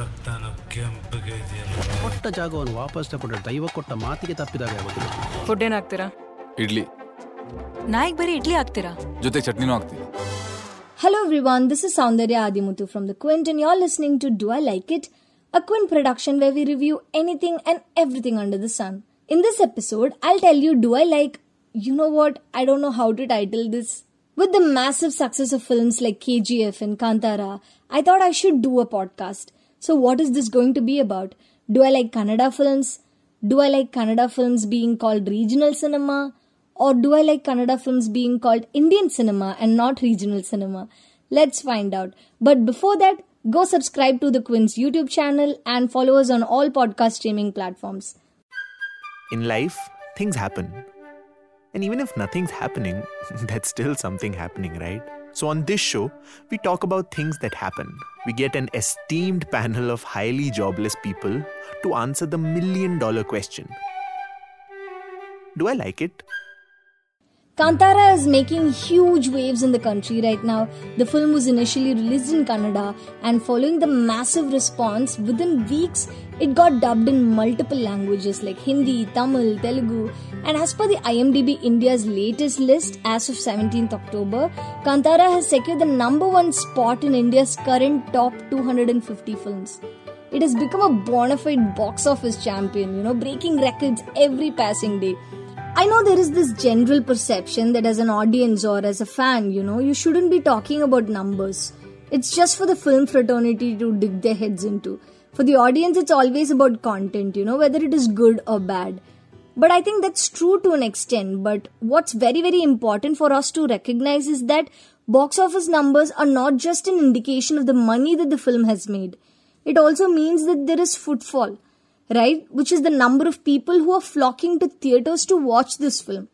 ರಕ್ತನ ಕೆಂಪಗೆ ಕೊಟ್ಟ ಜಾಗವನ್ನು ವಾಪಸ್ ತಗೊಂಡ್ರೆ ದೈವ ಕೊಟ್ಟ ಮಾತಿಗೆ ತಪ್ಪಿದಾಗ ಆಗೋದಿಲ್ಲ ಫುಡ್ ಏನ್ ಹಾಕ್ತೀರಾ ಇಡ್ಲಿ ನಾಯಿಗೆ ಬರೀ ಇಡ್ಲಿ ಹಾಕ್ತೀರಾ ಜೊತೆ ಚಟ್ನಿನೂ ಹಾಕ್ತೀವಿ Hello everyone, this is Soundarya Athimuthu from The Quint and you're listening to Do I Like It? A Quint production where we review anything and everything under the sun. In this episode, I'll tell you do I like, you know what, I don't know how to title this. With the massive success of films like KGF and Kantara, I thought I should do a podcast. So what is this going to be about? Do I like Kannada films? Do I like Kannada films being called regional cinema? Or do I like Kannada films being called Indian cinema and not regional cinema? Let's find out. But before that, go subscribe to the Quint's YouTube channel and follow us on all podcast streaming platforms. In life, things happen. And even if nothing's happening, that's still something happening, right? So, on this show, we talk about things that happen. We get an esteemed panel of highly jobless people to answer the million dollar question Do I like it? Kantara is making huge waves in the country right now. The film was initially released in Kannada, and following the massive response, within weeks it got dubbed in multiple languages like Hindi, Tamil, Telugu. And as per the IMDb India's latest list, as of 17th October, Kantara has secured the number one spot in India's current top 250 films. It has become a bona fide box office champion, you know, breaking records every passing day. I know there is this general perception that as an audience or as a fan, you know, you shouldn't be talking about numbers. It's just for the film fraternity to dig their heads into. For the audience, it's always about content, you know, whether it is good or bad. But I think that's true to an extent. But what's very, very important for us to recognize is that box office numbers are not just an indication of the money that the film has made. It also means that there is footfall right? Which is the number of people who are flocking to theaters to watch this film.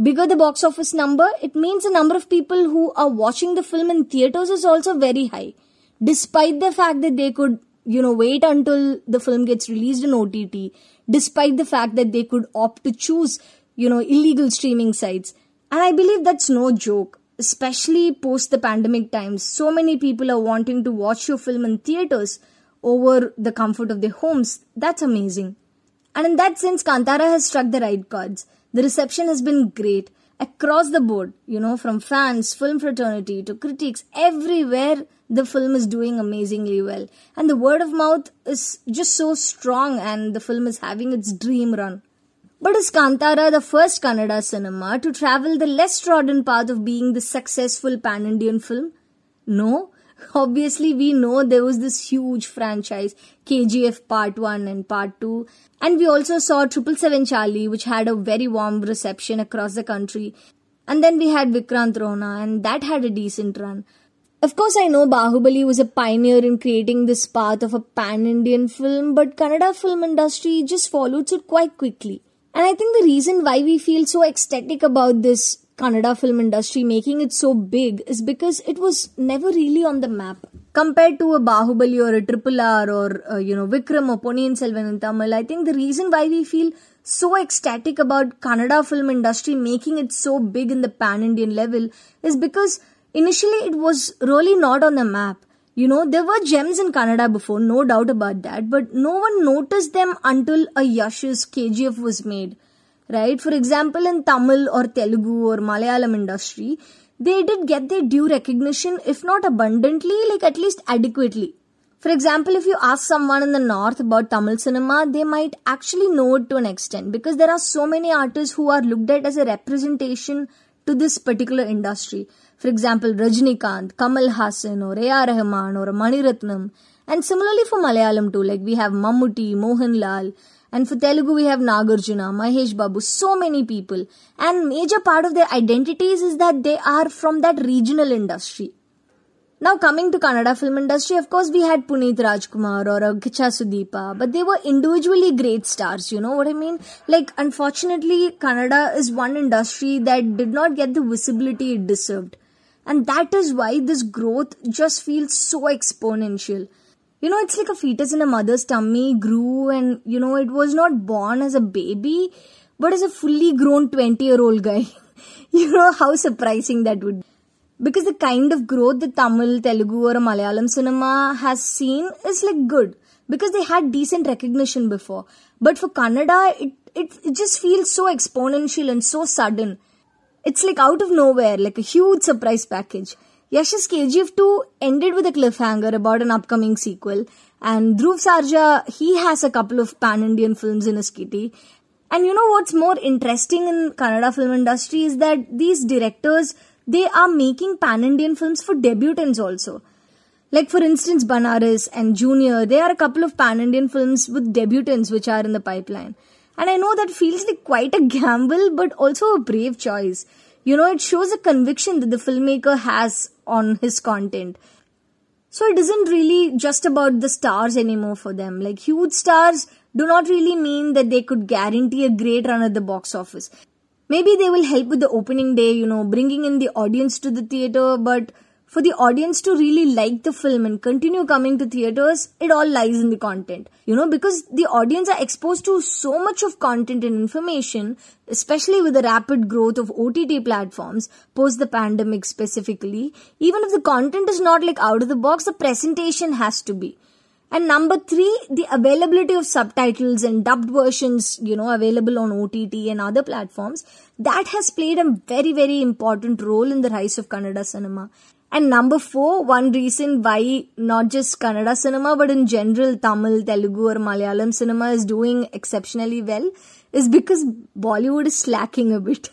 Bigger the box office number, it means the number of people who are watching the film in theaters is also very high. Despite the fact that they could, you know, wait until the film gets released in OTT, despite the fact that they could opt to choose, you know, illegal streaming sites. And I believe that's no joke. Especially post the pandemic times, so many people are wanting to watch your film in theaters over the comfort of their homes. That's amazing. And in that sense, Kantara has struck the right chords. The reception has been great across the board, you know, from fans, film fraternity to critics, everywhere the film is doing amazingly well. And the word of mouth is just so strong, and the film is having its dream run. But is Kantara the first Kannada cinema to travel the less trodden path of being the successful pan Indian film? No, obviously we know there was this huge franchise kgf part 1 and part 2 and we also saw 777 charlie which had a very warm reception across the country. And then we had vikrant rona and that had a decent run. Of course i know bahubali was a pioneer in creating this path of a pan indian film but kannada film industry just followed suit quite quickly. And i think the reason why we feel so ecstatic about this Kannada film industry making it so big is because it was never really on the map. Compared to a Bahubali or a Triple R or, uh, you know, Vikram or Ponniyin Selvan in Tamil, I think the reason why we feel so ecstatic about Kannada film industry making it so big in the pan-Indian level is because initially it was really not on the map. You know, there were gems in Kannada before, no doubt about that, but no one noticed them until a Yash's KGF was made right? For example, in Tamil or Telugu or Malayalam industry, they did get their due recognition, if not abundantly, like at least adequately. For example, if you ask someone in the north about Tamil cinema, they might actually know it to an extent because there are so many artists who are looked at as a representation to this particular industry. For example, Rajnikant, Kamal Haasan, or A.R. Rahman, or Mani Ratnam. And similarly for Malayalam too, like we have Mammootty, Mohanlal, and for Telugu, we have Nagarjuna, Mahesh Babu, so many people. And major part of their identities is that they are from that regional industry. Now coming to Kannada film industry, of course we had Puneeth Rajkumar or Kicha Sudeepa, but they were individually great stars, you know what I mean? Like unfortunately, Kannada is one industry that did not get the visibility it deserved. And that is why this growth just feels so exponential. You know, it's like a fetus in a mother's tummy grew and, you know, it was not born as a baby, but as a fully grown 20 year old guy. you know how surprising that would be. because the kind of growth that Tamil, Telugu, or Malayalam cinema has seen is like good because they had decent recognition before. But for Kannada, it, it, it just feels so exponential and so sudden. It's like out of nowhere, like a huge surprise package. Yash's KGF 2 ended with a cliffhanger about an upcoming sequel, and Dhruv Sarja, he has a couple of pan Indian films in his kitty. And you know what's more interesting in Kannada film industry is that these directors, they are making pan Indian films for debutants also. Like for instance, Banaras and Junior, they are a couple of pan Indian films with debutants which are in the pipeline. And I know that feels like quite a gamble, but also a brave choice. You know, it shows a conviction that the filmmaker has on his content. So it isn't really just about the stars anymore for them. Like huge stars do not really mean that they could guarantee a great run at the box office. Maybe they will help with the opening day, you know, bringing in the audience to the theater, but for the audience to really like the film and continue coming to theaters, it all lies in the content. You know, because the audience are exposed to so much of content and information, especially with the rapid growth of OTT platforms post the pandemic specifically. Even if the content is not like out of the box, the presentation has to be. And number three, the availability of subtitles and dubbed versions, you know, available on OTT and other platforms, that has played a very, very important role in the rise of Kannada cinema. And number four, one reason why not just Kannada cinema, but in general Tamil, Telugu or Malayalam cinema is doing exceptionally well is because Bollywood is slacking a bit.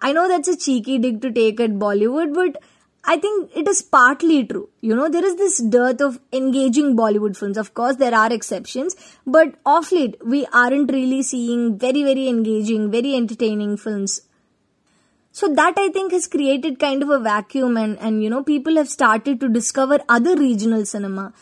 I know that's a cheeky dig to take at Bollywood, but I think it is partly true. You know, there is this dearth of engaging Bollywood films. Of course, there are exceptions, but off late, we aren't really seeing very, very engaging, very entertaining films so that I think has created kind of a vacuum and, and you know, people have started to discover other regional cinema.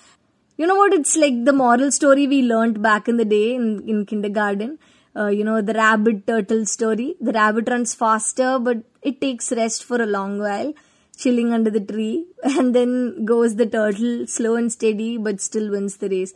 You know what? It's like the moral story we learned back in the day in, in kindergarten. Uh, you know, the rabbit turtle story. The rabbit runs faster, but it takes rest for a long while, chilling under the tree. And then goes the turtle, slow and steady, but still wins the race.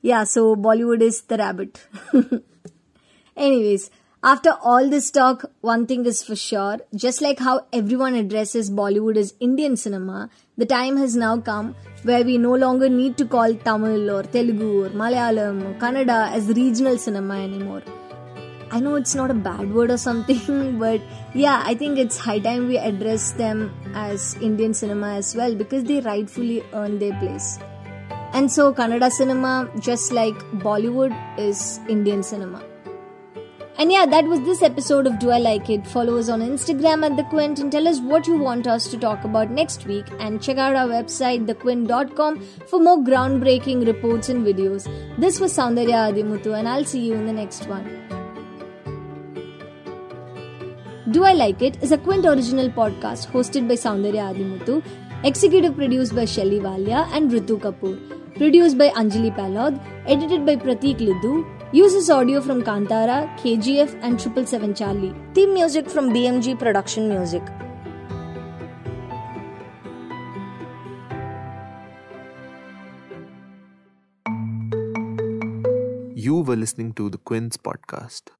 Yeah, so Bollywood is the rabbit. Anyways, after all this talk, one thing is for sure just like how everyone addresses Bollywood as Indian cinema, the time has now come where we no longer need to call Tamil or Telugu or Malayalam or Kannada as regional cinema anymore. I know it's not a bad word or something, but yeah, I think it's high time we address them as Indian cinema as well because they rightfully earn their place. And so, Kannada cinema, just like Bollywood, is Indian cinema. And yeah, that was this episode of Do I Like It. Follow us on Instagram at The Quint and tell us what you want us to talk about next week. And check out our website, thequint.com, for more groundbreaking reports and videos. This was Soundarya Athimuthu, and I'll see you in the next one. Do I Like It is a Quint original podcast hosted by Soundarya Athimuthu, executive produced by Shelly Walia and Ritu Kapoor, produced by Anjali Palod, edited by Pratik Liddu, Uses audio from Kantara, KGF, and 777 Charlie. Theme music from BMG Production Music. You were listening to the Quint's podcast.